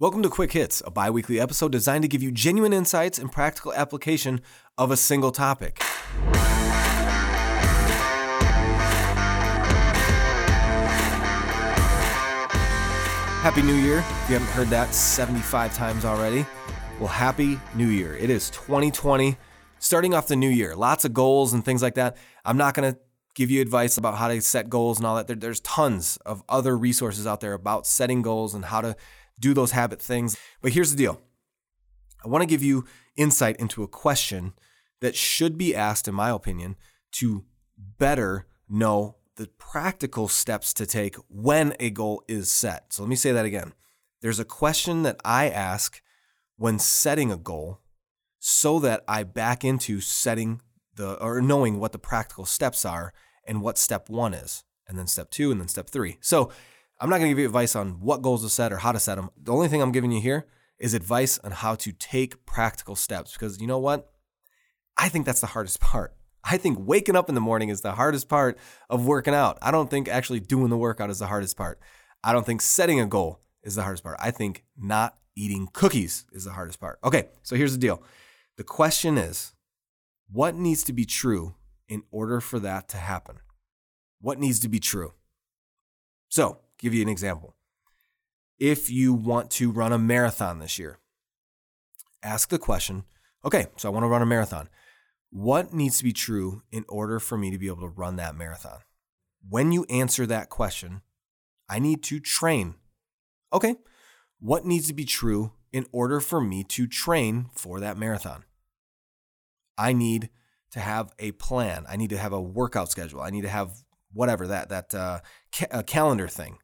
Welcome to Quick Hits, a bi weekly episode designed to give you genuine insights and practical application of a single topic. Happy New Year. If you haven't heard that 75 times already, well, Happy New Year. It is 2020, starting off the new year. Lots of goals and things like that. I'm not going to give you advice about how to set goals and all that. There, there's tons of other resources out there about setting goals and how to do those habit things. But here's the deal I want to give you insight into a question that should be asked, in my opinion, to better know the practical steps to take when a goal is set. So let me say that again. There's a question that I ask when setting a goal so that I back into setting the or knowing what the practical steps are and what step 1 is and then step 2 and then step 3. So I'm not going to give you advice on what goals to set or how to set them. The only thing I'm giving you here is advice on how to take practical steps because you know what? I think that's the hardest part. I think waking up in the morning is the hardest part of working out. I don't think actually doing the workout is the hardest part. I don't think setting a goal is the hardest part. I think not eating cookies is the hardest part. Okay, so here's the deal. The question is what needs to be true in order for that to happen? What needs to be true? So, give you an example. If you want to run a marathon this year, ask the question okay, so I want to run a marathon. What needs to be true in order for me to be able to run that marathon? When you answer that question, I need to train. Okay, what needs to be true in order for me to train for that marathon? I need to have a plan. I need to have a workout schedule. I need to have whatever that that uh, ca- calendar thing.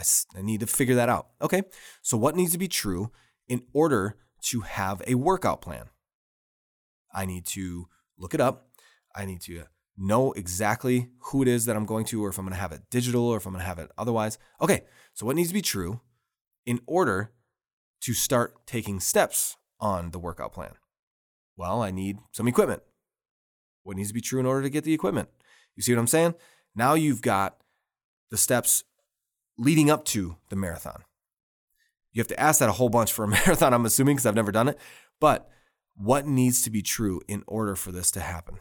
I, I need to figure that out. Okay, so what needs to be true in order to have a workout plan? I need to look it up. I need to know exactly who it is that I'm going to, or if I'm going to have it digital, or if I'm going to have it otherwise. Okay, so what needs to be true in order to start taking steps on the workout plan? Well, I need some equipment. What needs to be true in order to get the equipment? You see what I'm saying? Now you've got the steps leading up to the marathon. You have to ask that a whole bunch for a marathon, I'm assuming, because I've never done it. But what needs to be true in order for this to happen?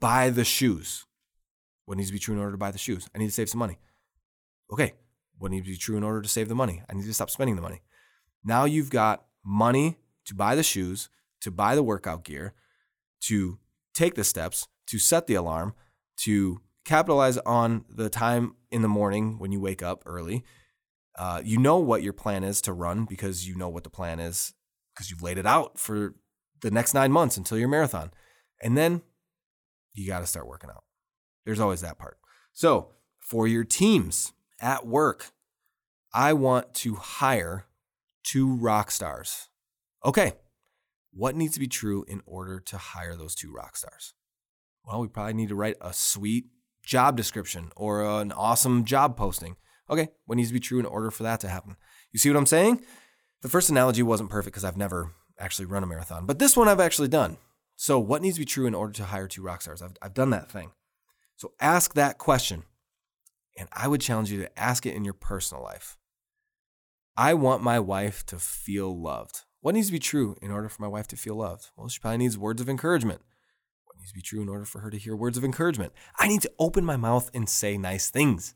Buy the shoes. What needs to be true in order to buy the shoes? I need to save some money. Okay. What needs to be true in order to save the money? I need to stop spending the money. Now you've got money to buy the shoes, to buy the workout gear, to take the steps, to set the alarm, to capitalize on the time in the morning when you wake up early. Uh, you know what your plan is to run because you know what the plan is because you've laid it out for the next nine months until your marathon. And then you got to start working out. There's always that part. So, for your teams at work, I want to hire two rock stars. Okay, what needs to be true in order to hire those two rock stars? Well, we probably need to write a sweet job description or an awesome job posting. Okay, what needs to be true in order for that to happen? You see what I'm saying? The first analogy wasn't perfect because I've never actually run a marathon, but this one I've actually done. So, what needs to be true in order to hire two rock stars? I've, I've done that thing. So, ask that question. And I would challenge you to ask it in your personal life. I want my wife to feel loved. What needs to be true in order for my wife to feel loved? Well, she probably needs words of encouragement needs to be true in order for her to hear words of encouragement. I need to open my mouth and say nice things.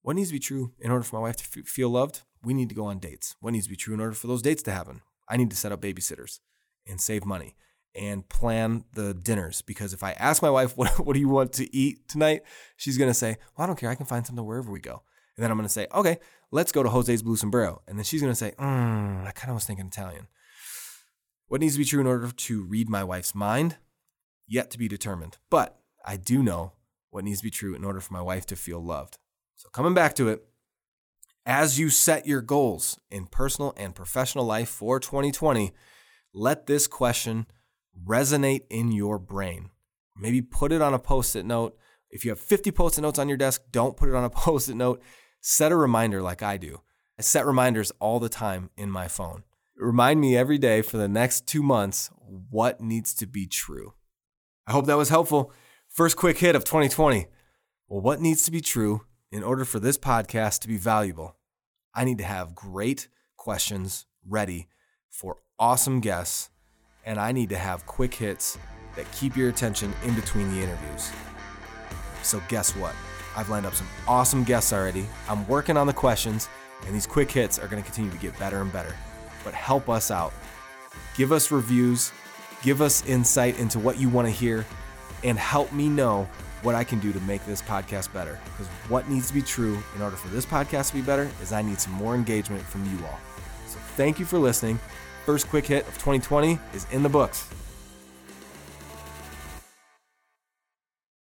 What needs to be true in order for my wife to f- feel loved? We need to go on dates. What needs to be true in order for those dates to happen? I need to set up babysitters and save money and plan the dinners because if I ask my wife, what, what do you want to eat tonight? She's going to say, well, I don't care. I can find something wherever we go. And then I'm going to say, okay, let's go to Jose's Blue Sombrero. And then she's going to say, mm, I kind of was thinking Italian. What needs to be true in order to read my wife's mind? Yet to be determined. But I do know what needs to be true in order for my wife to feel loved. So, coming back to it, as you set your goals in personal and professional life for 2020, let this question resonate in your brain. Maybe put it on a post it note. If you have 50 post it notes on your desk, don't put it on a post it note. Set a reminder like I do. I set reminders all the time in my phone. Remind me every day for the next two months what needs to be true. I hope that was helpful. First quick hit of 2020. Well, what needs to be true in order for this podcast to be valuable? I need to have great questions ready for awesome guests, and I need to have quick hits that keep your attention in between the interviews. So, guess what? I've lined up some awesome guests already. I'm working on the questions, and these quick hits are going to continue to get better and better. But help us out. Give us reviews, give us insight into what you want to hear, and help me know what I can do to make this podcast better. Because what needs to be true in order for this podcast to be better is I need some more engagement from you all. So, thank you for listening. First quick hit of 2020 is in the books.